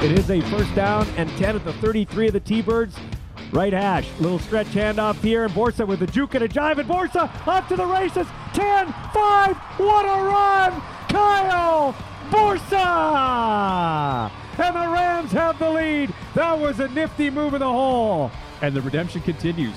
It is a first down and 10 at the 33 of the T-Birds. Right hash. Little stretch handoff here, and Borsa with a juke and a jive, and Borsa off to the races. 10, 5, what a run! Kyle Borsa! And the Rams have the lead. That was a nifty move in the hole. And the redemption continues.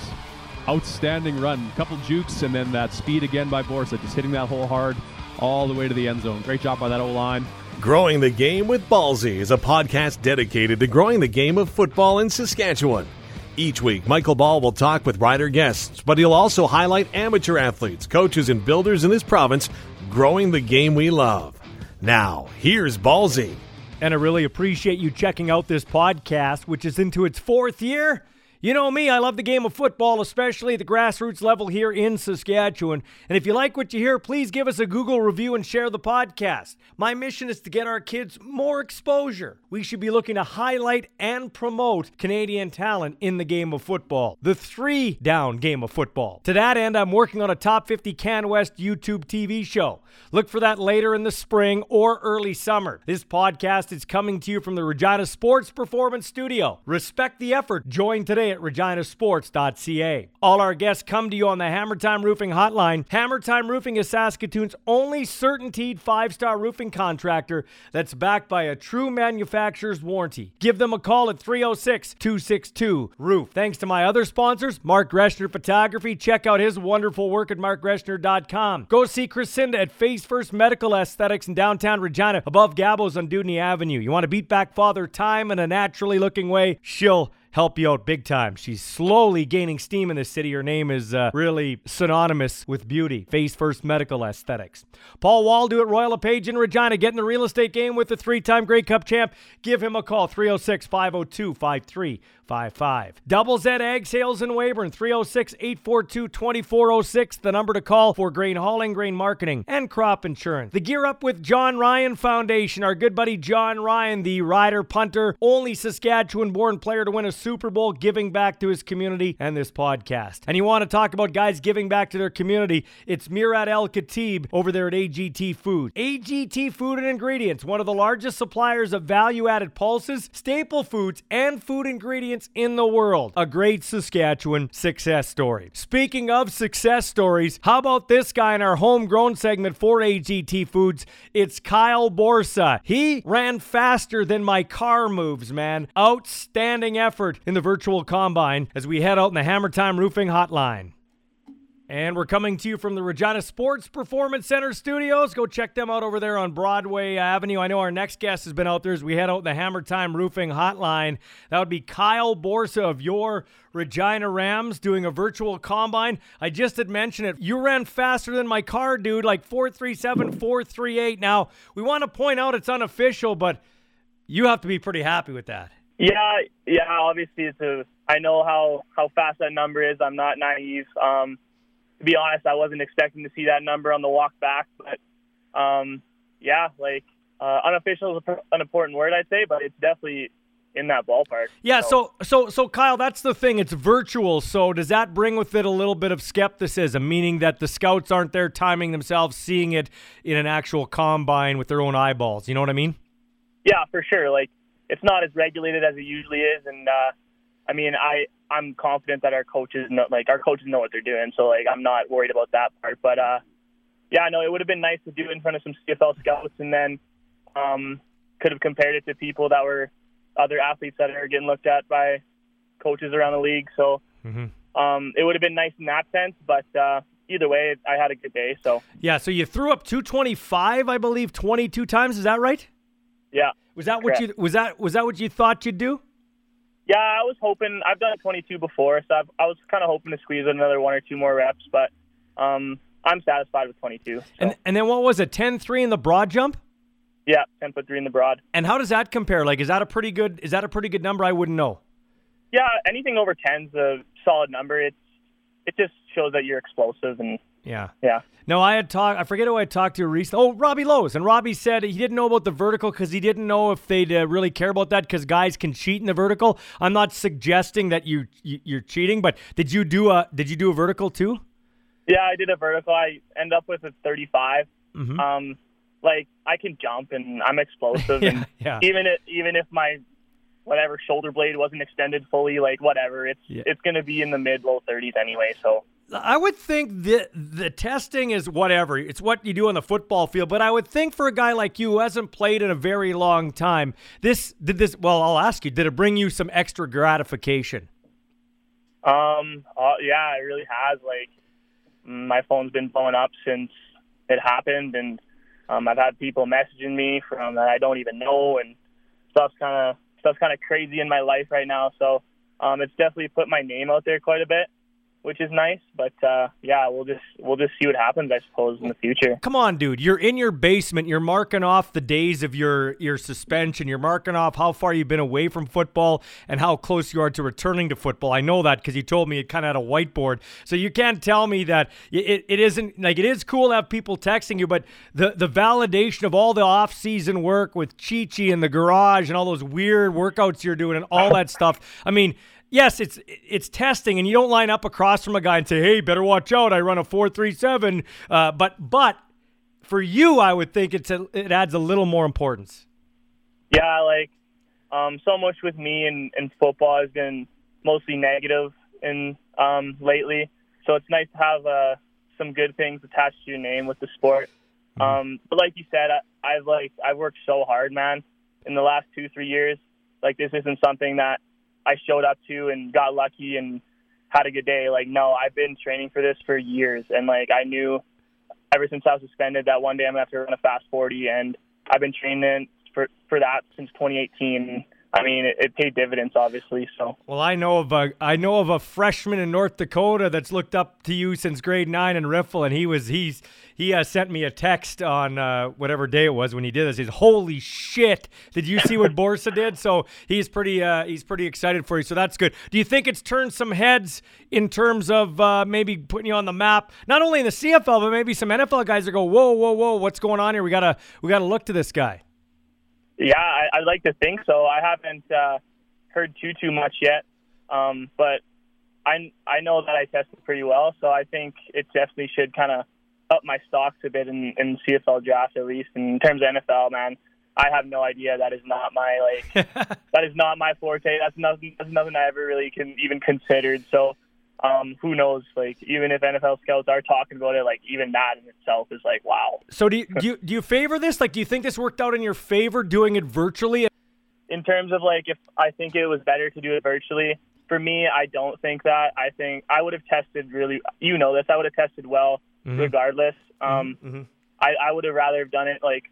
Outstanding run. Couple jukes, and then that speed again by Borsa, just hitting that hole hard all the way to the end zone. Great job by that O line. Growing the Game with Ballsy is a podcast dedicated to growing the game of football in Saskatchewan. Each week, Michael Ball will talk with rider guests, but he'll also highlight amateur athletes, coaches, and builders in this province growing the game we love. Now, here's Ballsy. And I really appreciate you checking out this podcast, which is into its fourth year. You know me, I love the game of football, especially at the grassroots level here in Saskatchewan. And if you like what you hear, please give us a Google review and share the podcast. My mission is to get our kids more exposure. We should be looking to highlight and promote Canadian talent in the game of football, the three down game of football. To that end, I'm working on a top 50 CanWest YouTube TV show. Look for that later in the spring or early summer. This podcast is coming to you from the Regina Sports Performance Studio. Respect the effort. Join today at reginasports.ca. All our guests come to you on the Hammer Time Roofing Hotline. Hammer Time Roofing is Saskatoon's only certainteed five star roofing contractor that's backed by a true manufacturer's warranty. Give them a call at 306 262 Roof. Thanks to my other sponsors, Mark Greshner Photography. Check out his wonderful work at markgreshner.com. Go see Chrisinda at Face First Medical Aesthetics in downtown Regina, above Gabos on Dewdney Avenue. You want to beat back Father Time in a naturally looking way? She'll help you out big time. She's slowly gaining steam in the city. Her name is uh, really synonymous with beauty. Face First Medical Aesthetics. Paul Waldo at Royal LePage in Regina, getting the real estate game with the three time Grey Cup champ. Give him a call 306 502 5355. Double Z Ag Sales in Weyburn 306 842 2406. The number to call for grain hauling, grain marketing, and crop insurance. The Gear Up with John Ryan Foundation. Our good buddy John Ryan, the rider punter, only Saskatchewan born player to win a Super Bowl, giving back to his community and this podcast. And you want to talk about guys giving back to their community? It's Murad Al-Katib over there at AGT Food. AGT Food and Ingredients, one of the largest suppliers of value added pulses, staple foods, and food ingredients in the world. A great Saskatchewan success story. Speaking of success stories, how about this guy in our homegrown segment for AGT Foods? It's Kyle Borsa. He ran faster than my car moves, man. Outstanding effort in the virtual combine as we head out in the Hammer Time Roofing Hotline. And we're coming to you from the Regina Sports Performance Center studios. Go check them out over there on Broadway Avenue. I know our next guest has been out there as we head out the Hammer Time Roofing Hotline. That would be Kyle Borsa of your Regina Rams doing a virtual combine. I just had mentioned it. You ran faster than my car, dude, like 437, 438. Now, we want to point out it's unofficial, but you have to be pretty happy with that. Yeah, yeah. Obviously, it's a. I know how how fast that number is. I'm not naive. Um, to be honest, I wasn't expecting to see that number on the walk back, but um, yeah, like uh, unofficial is an important word, I'd say, but it's definitely in that ballpark. Yeah, so so so Kyle, that's the thing. It's virtual, so does that bring with it a little bit of skepticism, meaning that the scouts aren't there timing themselves, seeing it in an actual combine with their own eyeballs. You know what I mean? Yeah, for sure. Like it's not as regulated as it usually is, and uh, I mean, I I'm confident that our coaches know, like our coaches know what they're doing, so like I'm not worried about that part. But uh, yeah, no, it would have been nice to do it in front of some CFL scouts, and then um, could have compared it to people that were other athletes that are getting looked at by coaches around the league. So mm-hmm. um, it would have been nice in that sense, but. Uh, Either way, I had a good day. So yeah, so you threw up 225, I believe, 22 times. Is that right? Yeah. Was that what you was that was that what you thought you'd do? Yeah, I was hoping. I've done 22 before, so I've, i was kind of hoping to squeeze another one or two more reps, but um, I'm satisfied with 22. So. And and then what was it? 10-3 in the broad jump? Yeah, 10 foot three in the broad. And how does that compare? Like, is that a pretty good? Is that a pretty good number? I wouldn't know. Yeah, anything over 10 is a solid number. It's it just shows that you're explosive and yeah. Yeah. No, I had talked. I forget who I talked to recently. Oh, Robbie Lowe's, and Robbie said he didn't know about the vertical because he didn't know if they'd uh, really care about that because guys can cheat in the vertical. I'm not suggesting that you, you are cheating, but did you do a did you do a vertical too? Yeah, I did a vertical. I end up with a 35. Mm-hmm. Um, like I can jump and I'm explosive, yeah, and yeah. even if, even if my whatever shoulder blade wasn't extended fully, like whatever. It's Yeah. it's going to be in the mid low 30s anyway. So I would think the the testing is whatever. It's what you do on the football field. But I would think for a guy like you who hasn't played in a very long time, this did this. Well, I'll ask you: Did it bring you some extra gratification? um, uh, yeah, it really has. Like my phone's been blowing up since it happened, and um, I've had people messaging me from that I don't even know, and stuff's kind of stuff's kind of crazy in my life right now. So um, it's definitely put my name out there quite a bit, which is nice. But uh, yeah, we'll just we'll just see what happens, I suppose, in the future. Come on, dude. You're in your basement. You're marking off the days of your your suspension. You're marking off how far you've been away from football and how close you are to returning to football. I know that because you told me it kind of had a whiteboard. So you can't tell me that it, it isn't like it is cool to have people texting you, but the the validation of all the off season work with Chi Chi in the garage and all those weird workouts you're doing and all that stuff. I mean. Yes, it's it's testing, and you don't line up across from a guy and say, "Hey, better watch out! I run a four three seven. Uh, but but for you, I would think it's a, it adds a little more importance. Yeah, like um, so much with me and, and football has been mostly negative in um, lately. So it's nice to have uh, some good things attached to your name with the sport. Um, but like you said, I, I've like I've worked so hard, man, in the last two three years. Like this isn't something that I showed up to and got lucky and had a good day. Like no, I've been training for this for years, and like I knew ever since I was suspended that one day I'm gonna have to run a fast 40, and I've been training for for that since 2018. I mean, it, it paid dividends, obviously. So Well, I know of a I know of a freshman in North Dakota that's looked up to you since grade nine in Riffel, and he was he's he uh, sent me a text on uh, whatever day it was when he did this. He's holy shit! Did you see what Borsa did? So he's pretty uh, he's pretty excited for you. So that's good. Do you think it's turned some heads in terms of uh, maybe putting you on the map, not only in the CFL but maybe some NFL guys that go, whoa, whoa, whoa, what's going on here? We gotta we gotta look to this guy. Yeah, I, I'd like to think so. I haven't uh, heard too too much yet, um, but I I know that I tested pretty well, so I think it definitely should kind of up my stocks a bit in, in CFL draft at least. And in terms of NFL, man, I have no idea. That is not my like that is not my forte. That's nothing. That's nothing I ever really can even considered. So. Um, who knows? Like, even if NFL scouts are talking about it, like even that in itself is like, wow. So do you, do you do you favor this? Like, do you think this worked out in your favor doing it virtually? in terms of like if I think it was better to do it virtually, for me, I don't think that. I think I would have tested really. You know this. I would have tested well regardless. Um, Mhm. I, I would have rather have done it like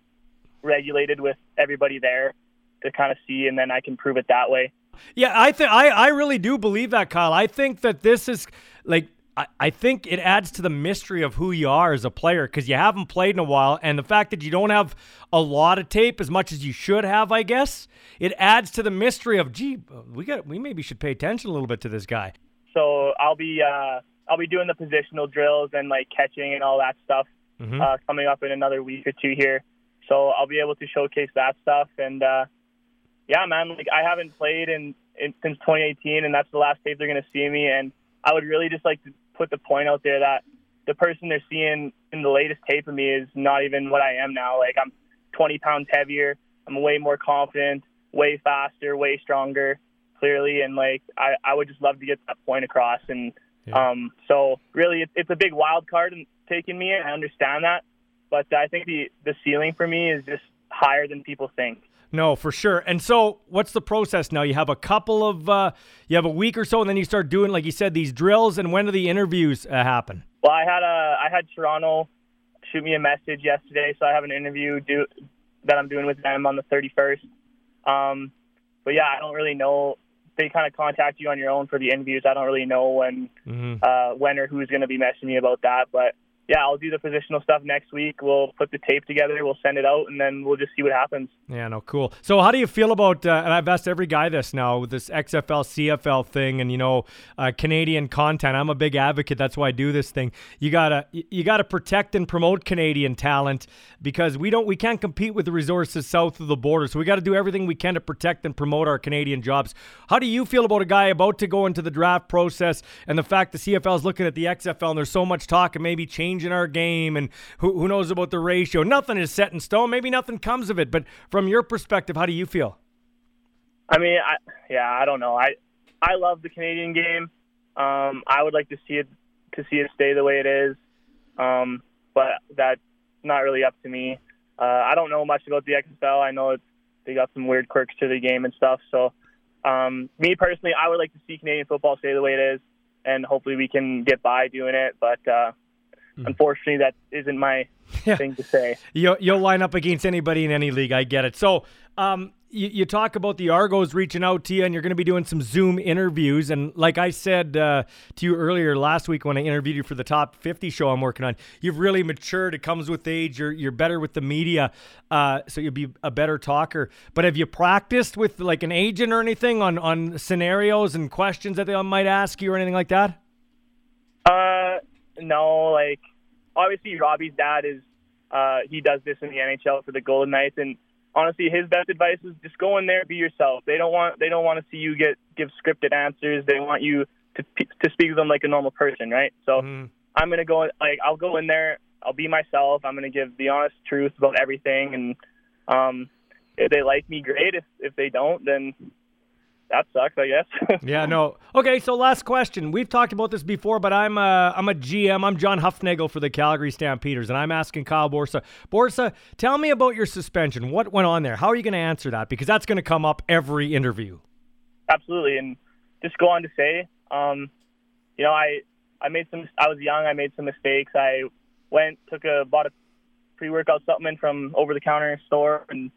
regulated with everybody there to kind of see, and then I can prove it that way. Yeah, I think I I really do believe that, Kyle. I think that this is like. I- I think it adds to the mystery of who you are as a player because you haven't played in a while, and the fact that you don't have a lot of tape as much as you should have, I guess, it adds to the mystery of, gee, we got we maybe should pay attention a little bit to this guy. So I'll be uh, I'll be doing the positional drills and like catching and all that stuff Mhm. uh, coming up in another week or two here. So I'll be able to showcase that stuff. And uh, yeah, man, like I haven't played in, in since 2018, and that's the last tape they're gonna see me. And I would really just like to put the point out there that the person they're seeing in the latest tape of me is not even what I am now. Like I'm 20 pounds heavier. I'm way more confident, way faster, way stronger, clearly. And like I, I would just love to get that point across. And um, so really, it's, it's a big wild card in taking me. And I understand that, but I think the the ceiling for me is just higher than people think. No, for sure. And so, what's the process now? You have a couple of, uh, you have a week or so, and then you start doing, like you said, these drills. And when do the interviews uh, happen? Well, I had a I had Toronto shoot me a message yesterday, so I have an interview do that I'm doing with them on the 31st. Um, but yeah, I don't really know. They kind of contact you on your own for the interviews. I don't really know when Mhm. uh, when or who's going to be messaging me about that. But yeah, I'll do the positional stuff next week. We'll put the tape together. We'll send it out, and then we'll just see what happens. Yeah, no, cool. So, how do you feel about? Uh, and I've asked every guy this now with this XFL, CFL thing, and you know, uh, Canadian content. I'm a big advocate. That's why I do this thing. You gotta, you gotta protect and promote Canadian talent because we don't, we can't compete with the resources south of the border. So we got to do everything we can to protect and promote our Canadian jobs. How do you feel about a guy about to go into the draft process and the fact the CFL is looking at the XFL and there's so much talk of maybe changing our game and who, who knows about the ratio? Nothing is set in stone. Maybe nothing comes of it. But from your perspective, how do you feel? I mean, I, yeah, I don't know. I I love the Canadian game. Um, I would like to see it to see it stay the way it is, um, but that's not really up to me. Uh, I don't know much about the XFL. I know it's, they got some weird quirks to the game and stuff. So, um, me personally, I would like to see Canadian football stay the way it is, and hopefully we can get by doing it. But uh, mm. unfortunately, that isn't my yeah. thing to say. You'll, you'll line up against anybody in any league. I get it. So, um, you, you, talk about the Argos reaching out to you, and you're going to be doing some Zoom interviews. And like I said uh, to you earlier last week when I interviewed you for the Top 50 show I'm working on, you've really matured. It comes with age. You're you're better with the media, uh, so you'll be a better talker. But have you practiced with like an agent or anything on on scenarios and questions that they might ask you or anything like that? Uh, no. Like obviously, Robbie's dad is uh, he does this in the NHL for the Golden Knights, and honestly, his best advice is just go in there, be yourself. They don't want they don't want to see you get give scripted answers. They want you to to speak to them like a normal person, right? So mm. I'm gonna go like I'll go in there. I'll be myself. I'm gonna give the honest truth about everything, and um, if they like me, great. If if they don't, then that sucks, I guess. yeah, no. Okay, so last question. We've talked about this before, but I'm a, I'm a GM. I'm John Hufnagel for the Calgary Stampeders, and I'm asking Kyle Borsa. Borsa, tell me about your suspension. What went on there? How are you going to answer that? Because that's going to come up every interview. Absolutely, and just go on to say, um, you know, I I made some. I was young. I made some mistakes. I went took a bought a pre-workout supplement from over-the-counter store and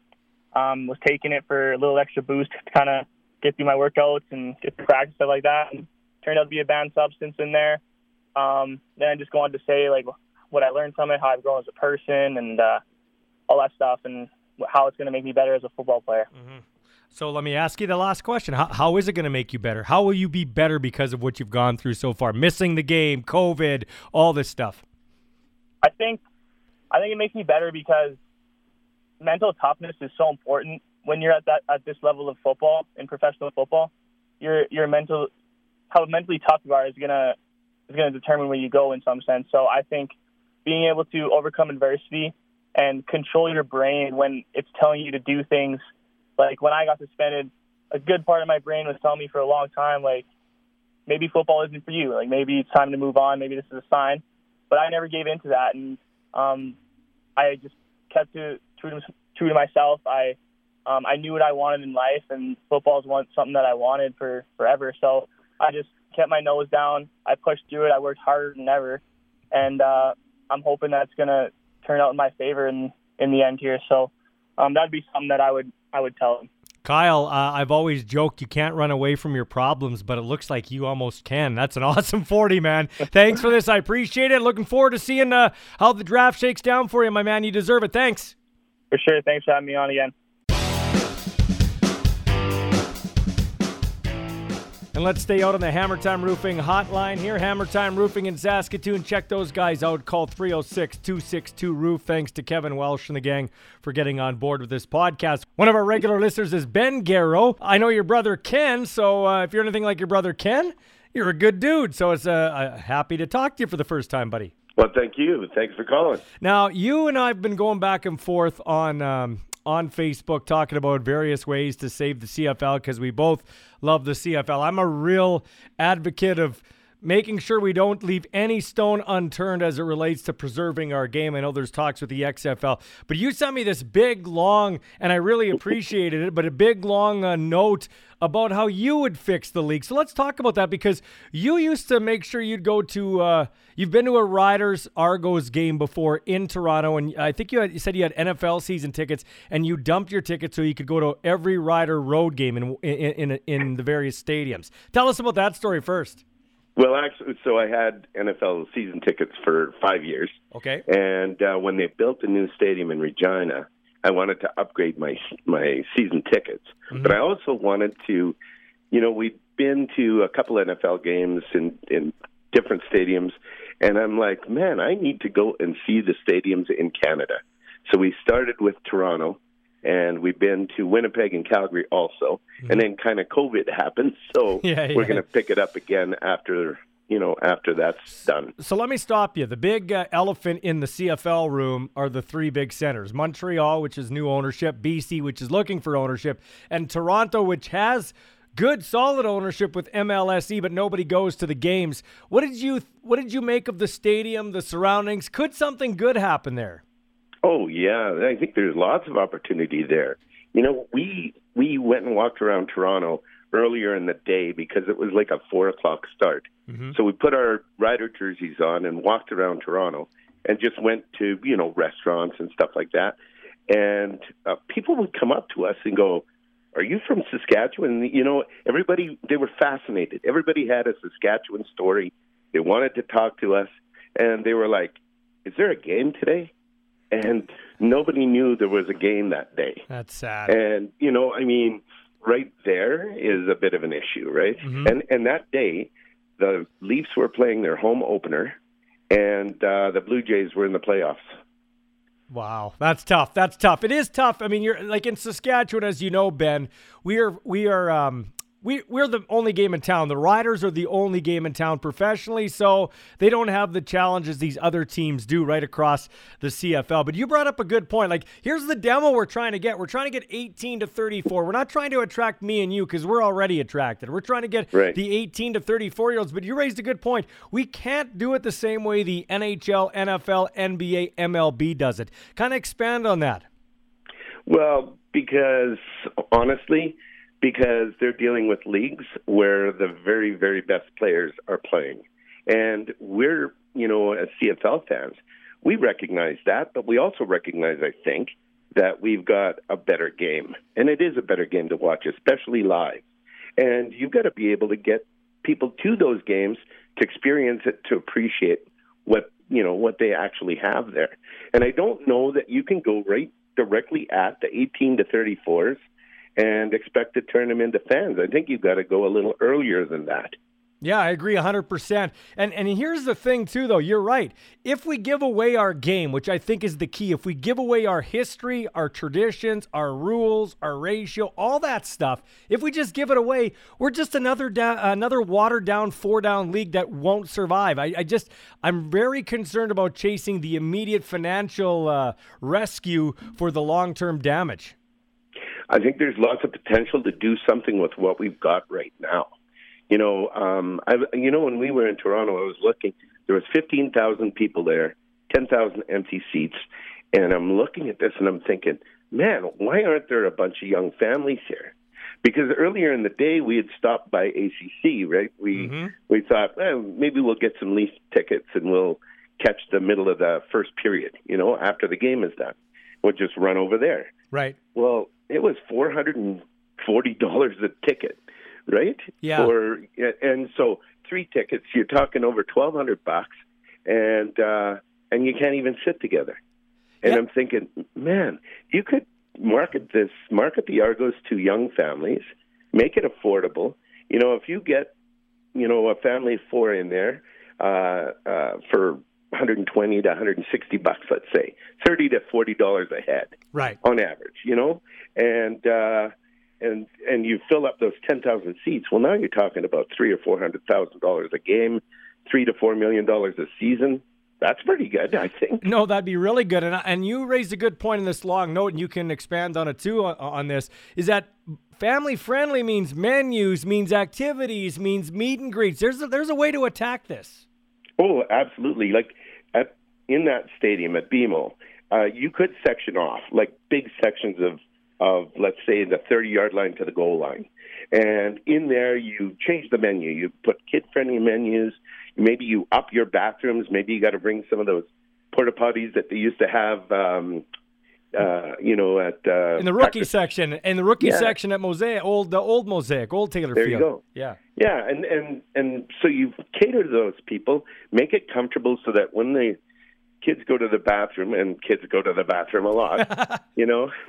um, was taking it for a little extra boost to kind of get through my workouts and get through practice stuff like that. And turned out to be a banned substance in there. Um, then I just go on to say like what I learned from it, how I've grown as a person, and uh, all that stuff, and how it's going to make me better as a football player. Mm-hmm. So let me ask you the last question: how, how is it going to make you better? How will you be better because of what you've gone through so far? Missing the game, COVID, all this stuff. I think, I think it makes me better because mental toughness is so important when you're at that at this level of football in professional football, your your mental how mentally tough you are is gonna is gonna determine where you go in some sense. So I think being able to overcome adversity and control your brain when it's telling you to do things like when I got suspended, a good part of my brain was telling me for a long time like maybe football isn't for you. Like maybe it's time to move on. Maybe this is a sign. But I never gave in to that, and um, I just kept to true to true to myself. I um, I knew what I wanted in life, and football is something that I wanted for forever. So I just kept my nose down. I pushed through it. I worked harder than ever, and uh, I'm hoping that's gonna turn out in my favor in in the end here. So um, that'd be something that I would I would tell him. Kyle, uh, I've always joked you can't run away from your problems, but it looks like you almost can. That's an awesome 40, man. Thanks for this. I appreciate it. Looking forward to seeing uh, how the draft shakes down for you, my man. You deserve it. Thanks. For sure. Thanks for having me on again. And let's stay out on the Hammer Time Roofing hotline here. Hammer Time Roofing in Saskatoon. Check those guys out. Call 306 262 Roof. Thanks to Kevin Welsh and the gang for getting on board with this podcast. One of our regular listeners is Ben Garrow. I know your brother Ken, so uh, if you're anything like your brother Ken, you're a good dude. So it's uh, uh, happy to talk to you for the first time, buddy. Well, thank you. Thanks for calling. Now, you and I have been going back and forth on um, on Facebook talking about various ways to save the CFL because we both love the CFL. I'm a real advocate of making sure we don't leave any stone unturned as it relates to preserving our game. I know there's talks with the XFL, but you sent me this big, long, and I really appreciated it, but a big, long uh, note about how you would fix the league. So let's talk about that because you used to make sure you'd go to, uh, you've been to a Riders Argos game before in Toronto, and I think you, had, you said you had NFL season tickets, and you dumped your tickets so you could go to every Rider road game in, in, in, in the various stadiums. Tell us about that story first. Well, actually, so I had NFL season tickets for five years. Okay. And uh, when they built a new stadium in Regina, I wanted to upgrade my my season tickets, mm-hmm. but I also wanted to, you know, we've been to a couple NFL games in in different stadiums, and I'm like, man, I need to go and see the stadiums in Canada. So we started with Toronto, and we've been to Winnipeg and Calgary also. Mm-hmm. And then kind of COVID happened, so yeah, yeah. we're going to pick it up again after you know, after that's done. So let me stop you. The big uh, elephant in the CFL room are the three big centers Montreal, which is new ownership, BC, which is looking for ownership, and Toronto, which has good solid ownership with MLSE, but nobody goes to the games. What did you what did you make of the stadium, the surroundings? Could something good happen there? Oh yeah, I think there's lots of opportunity there. You know, we we went and walked around Toronto earlier in the day because it was like a four o'clock start. Mm-hmm. So we put our rider jerseys on and walked around Toronto and just went to you know restaurants and stuff like that. And uh, people would come up to us and go, "Are you from Saskatchewan?" You know, everybody they were fascinated. Everybody had a Saskatchewan story. They wanted to talk to us, and they were like, "Is there a game today?" And nobody knew there was a game that day. That's sad. And you know, I mean right there is a bit of an issue, right? Mm-hmm. And and that day, the Leafs were playing their home opener, and uh, the Blue Jays were in the playoffs. Wow, that's tough. That's tough. It is tough. I mean, you're like in Saskatchewan, as you know, Ben. We are we are um, we we're the only game in town. The Riders are the only game in town professionally, so they don't have the challenges these other teams do right across the CFL. But you brought up a good point. Like here's the demo we're trying to get. We're trying to get 18 to 34. We're not trying to attract me and you because we're already attracted. We're trying to get right. the 18 to 34 year olds. But you raised a good point. We can't do it the same way the NHL, NFL, NBA, MLB does it. Kind of expand on that. Well, because honestly because they're dealing with leagues where the very, very best players are playing. And we're, you know, as CFL fans, we recognize that, but we also recognize, I think, that we've got a better game. And it is a better game to watch, especially live. And you've got to be able to get people to those games to experience it, to appreciate what, you know, what they actually have there. And I don't know that you can go right directly at the 18 to 34s and expect to turn them into fans. I think you've got to go a little earlier than that. Yeah, I agree 100%. And and here's the thing too though, you're right. If we give away our game, which I think is the key, if we give away our history, our traditions, our rules, our ratio, all that stuff, if we just give it away, we're just another another watered down four down league that won't survive. I, I just I'm very concerned about chasing the immediate financial uh, rescue for the long-term damage. I think there's lots of potential to do something with what we've got right now. You know, um, I, you know, when we were in Toronto, I was looking. There was 15,000 people there, 10,000 empty seats, and I'm looking at this and I'm thinking, man, why aren't there a bunch of young families here? Because earlier in the day we had stopped by ACC, right? We mm-hmm. we thought well, maybe we'll get some Leaf tickets and we'll catch the middle of the first period, you know, after the game is done. We'll just run over there. Right. Well, it was four hundred and forty dollars a ticket, right? Yeah. Or and so three tickets, you're talking over twelve hundred bucks, and uh, and you can't even sit together. And yep. I'm thinking, man, you could market this, market the Argos to young families, make it affordable. You know, if you get, you know, a family of four in there uh, uh, for 120 to 160 bucks, let's say, 30 to 40 dollars a head, right, on average, you know, and uh, and and you fill up those 10,000 seats. Well, now you're talking about three or four hundred thousand dollars a game, three to four million dollars a season. That's pretty good, I think. No, that'd be really good. And and you raised a good point in this long note, and you can expand on it too on, on this. Is that family friendly means menus, means activities, means meet and greets. There's a, there's a way to attack this. Oh, absolutely. Like at in that stadium at BMO, uh, you could section off like big sections of of let's say the 30 yard line to the goal line, and in there you change the menu. You put kid friendly menus. Maybe you up your bathrooms. Maybe you got to bring some of those porta potties that they used to have. Um, uh, you know, at uh, in the rookie practice. section, in the rookie yeah. section at Mosaic, old the old Mosaic, old Taylor there Field. you go. Yeah, yeah, and and and so you cater to those people, make it comfortable so that when the kids go to the bathroom, and kids go to the bathroom a lot, you know,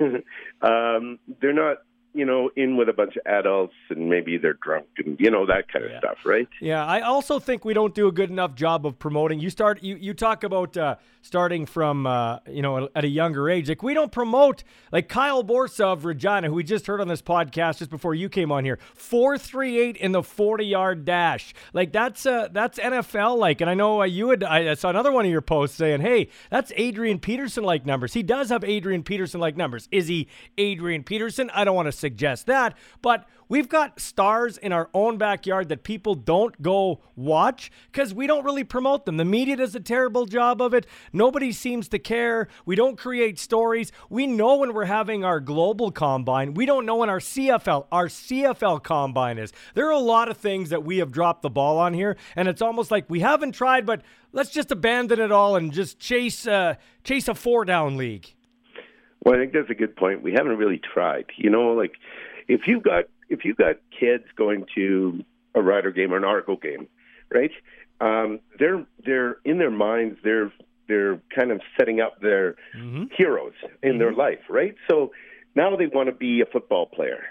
um, they're not you know, in with a bunch of adults and maybe they're drunk and you know that kind of Yeah. stuff, right? Yeah, I also think we don't do a good enough job of promoting. You start you, you talk about uh, starting from uh, you know at a younger age. Like we don't promote like Kyle Borsa of Regina, who we just heard on this podcast just before you came on here. Four three eight in the forty yard dash. Like that's uh, that's NFL like. And I know uh, you had I saw another one of your posts saying, "Hey, that's Adrian Peterson like numbers." He does have Adrian Peterson like numbers. Is he Adrian Peterson? I don't want to suggest that, but we've got stars in our own backyard that people don't go watch because we don't really promote them. The media does a terrible job of it. Nobody seems to care. We don't create stories. We know when we're having our global combine. We don't know when our CFL, our CFL combine is. There are a lot of things that we have dropped the ball on here, and it's almost like we haven't tried, but let's just abandon it all and just chase uh, chase a four down league. Well, I think that's a good point. We haven't really tried. You know, like if you got if you got kids going to a Rider game or an Argo game, right? Um, they're they're in their minds. They're they're kind of setting up their heroes in their life, right? So now they want to be a football player,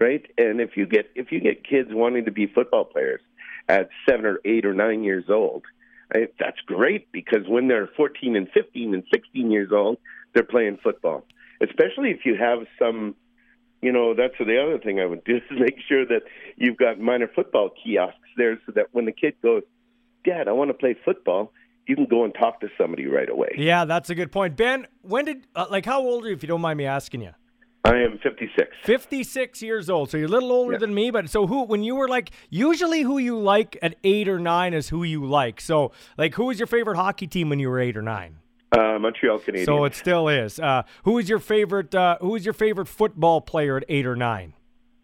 right? And if you get if you get kids wanting to be football players at seven or eight or nine years old, I, that's great because when they're 14 and 15 and 16 years old, they're playing football. Especially if you have some, you know, that's the other thing I would do is make sure that you've got minor football kiosks there so that when the kid goes, Dad, I want to play football, you can go and talk to somebody right away. Yeah, that's a good point. Ben, when did uh, like how old are you if you don't mind me asking you? I am 56. 56 years old. So you're a little older Yeah. than me, but so who when you were like usually who you like at 8 or 9 is who you like. So like who was your favorite hockey team when you were 8 or 9? Uh, Montreal Canadiens. So it still is. Uh, who was your favorite uh, who was your favorite football player at 8 or 9?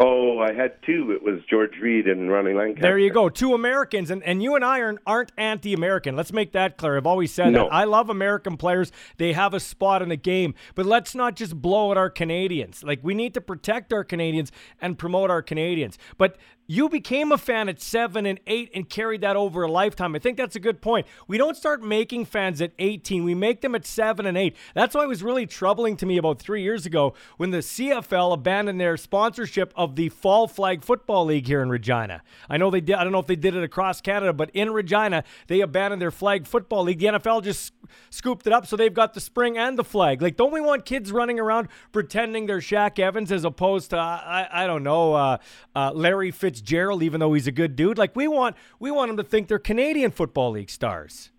oh, I had two. It was George Reed and Ronnie Lancaster. There you go. Two Americans, and, and you and I aren't, aren't anti American. Let's make that clear. I've always said No. that. I love American players. They have a spot in the game. But let's not just blow at our Canadians. Like, we need to protect our Canadians and promote our Canadians. But you became a fan at seven and eight and carried that over a lifetime. I think that's a good point. We don't start making fans at 18, we make them at seven and eight. That's why it was really troubling to me about three years ago when the CFL abandoned their sponsorship of the Fall Flag Football League here in Regina. I know they did, I don't know if they did it across Canada, but in Regina, they abandoned their flag football league. The NFL just scooped it up, so they've got the spring and the flag. Like, don't we want kids running around pretending they're Shaq Evans as opposed to, I, I, don't know, uh, uh, Larry Fitzgerald, even though he's a good dude? Like, we want, we want them to think they're Canadian Football League stars.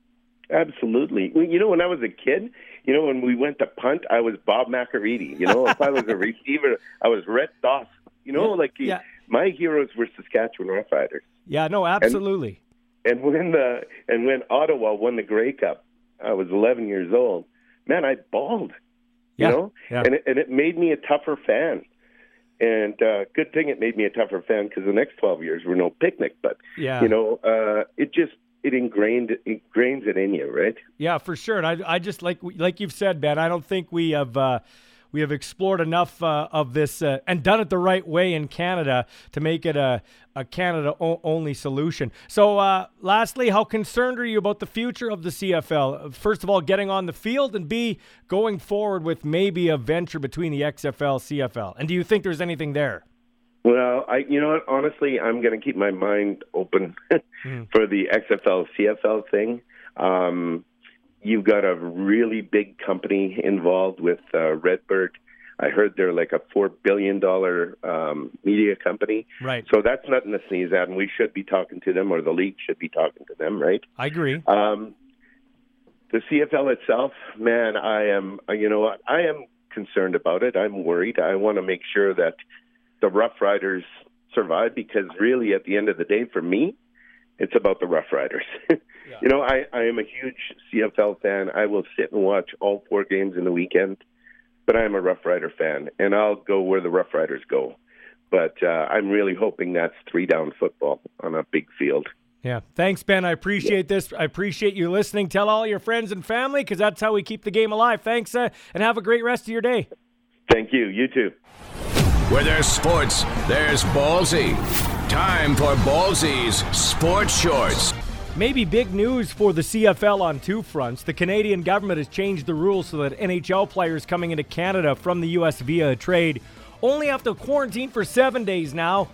Absolutely. You know, when I was a kid, you know, when we went to punt, I was Bob Macoritti. You know, if I was a receiver, I was Red Doss. You know, Yeah, like yeah. my heroes were Saskatchewan Roughriders. Yeah, no, absolutely. And when the and when Ottawa won the Grey Cup, I was 11 years old. Man, I bawled. Yeah, You know, yeah. and it, and it made me a tougher fan. And uh, good thing it made me a tougher fan because the next 12 years were no picnic. But Yeah. you know, uh, it just it ingrained it ingrains it in you, right? Yeah, for sure. And I, I just like like you've said, Ben. I don't think we have uh, we have explored enough uh, of this uh, and done it the right way in Canada to make it a a Canada o- only solution. So, uh, lastly, how concerned are you about the future of the CFL? First of all, getting on the field, and B, going forward with maybe a venture between the XFL, CFL. And do you think there's anything there? Well, I you know what? Honestly, I'm going to keep my mind open for the XFL CFL thing. Um, you've got a really big company involved with uh, Redbird. I heard they're like a four billion dollar um, media company. Right. So that's nothing to sneeze at, and we should be talking to them, or the league should be talking to them, right? I agree. Um, the CFL itself, man, I am. You know what? I am concerned about it. I'm worried. I want to make sure that the Rough Riders survive because, really, at the end of the day, for me, it's about the Rough Riders. You know, I, I am a huge CFL fan. I will sit and watch all four games in the weekend, but I am a Rough Rider fan, and I'll go where the Rough Riders go. But uh, I'm really hoping that's three down football on a big field. Yeah. Thanks, Ben. I appreciate this. I appreciate you listening. Tell all your friends and family because that's how we keep the game alive. Thanks, uh, and have a great rest of your day. Thank you. You too. Where there's sports, there's Ballsy. Time for Ballsy's Sports Shorts. Maybe big news for the CFL on two fronts. The Canadian government has changed the rules so that NHL players coming into Canada from the U.S. via a trade only have to quarantine for seven days now.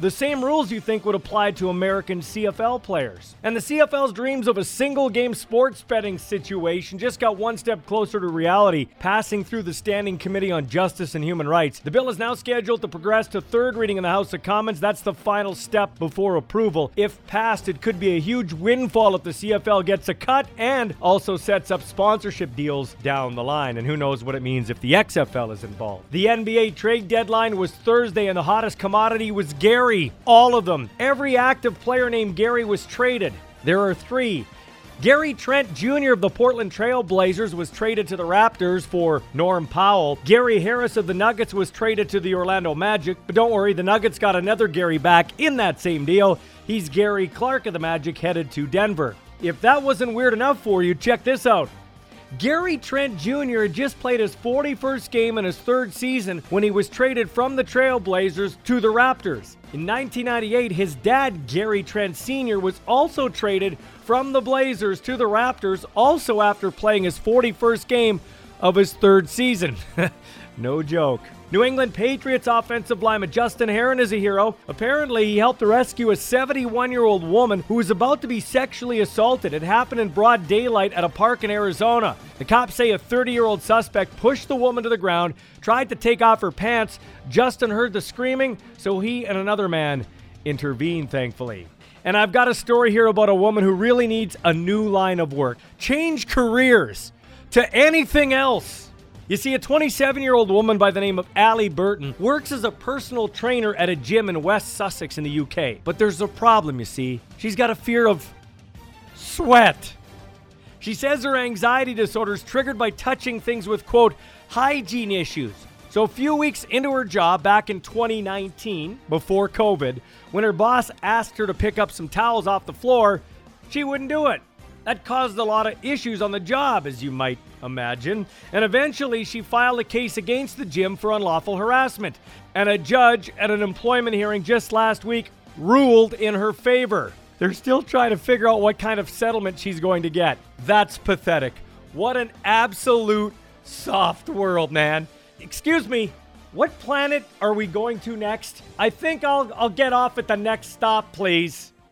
The same rules you think would apply to American CFL players. And the CFL's dreams of a single game sports betting situation just got one step closer to reality, passing through the Standing Committee on Justice and Human Rights. The bill is now scheduled to progress to third reading in the House of Commons. That's the final step before approval. If passed, it could be a huge windfall if the CFL gets a cut and also sets up sponsorship deals down the line. And who knows what it means if the XFL is involved. The NBA trade deadline was Thursday, and the hottest commodity was Gary. Gary. All of them. Every active player named Gary was traded. There are three. Gary Trent Jr. of the Portland Trail Blazers was traded to the Raptors for Norm Powell. Gary Harris of the Nuggets was traded to the Orlando Magic, but don't worry, the Nuggets got another Gary back in that same deal. He's Gary Clark of the Magic headed to Denver. If that wasn't weird enough for you, check this out. Gary Trent Jr. had just played his 41st game in his third season when he was traded from the Trailblazers to the Raptors. In 1998, his dad, Gary Trent Sr., was also traded from the Blazers to the Raptors, also after playing his 41st game of his third season. no joke. New England Patriots offensive lineman Justin Herron is a hero. Apparently, he helped rescue a 71 year old woman who was about to be sexually assaulted. It happened in broad daylight at a park in Arizona. The cops say a 30 year old suspect pushed the woman to the ground, tried to take off her pants. Justin heard the screaming, so he and another man intervened, thankfully. And I've got a story here about a woman who really needs a new line of work. Change careers to anything else. You see, a 27 year old woman by the name of Allie Burton works as a personal trainer at a gym in West Sussex in the UK. But there's a problem, you see. She's got a fear of sweat. She says her anxiety disorder is triggered by touching things with, quote, hygiene issues. So, a few weeks into her job back in 2019, before COVID, when her boss asked her to pick up some towels off the floor, she wouldn't do it. That caused a lot of issues on the job, as you might imagine. And eventually, she filed a case against the gym for unlawful harassment. And a judge at an employment hearing just last week ruled in her favor. They're still trying to figure out what kind of settlement she's going to get. That's pathetic. What an absolute soft world, man. Excuse me, what planet are we going to next? I think I'll, I'll get off at the next stop, please.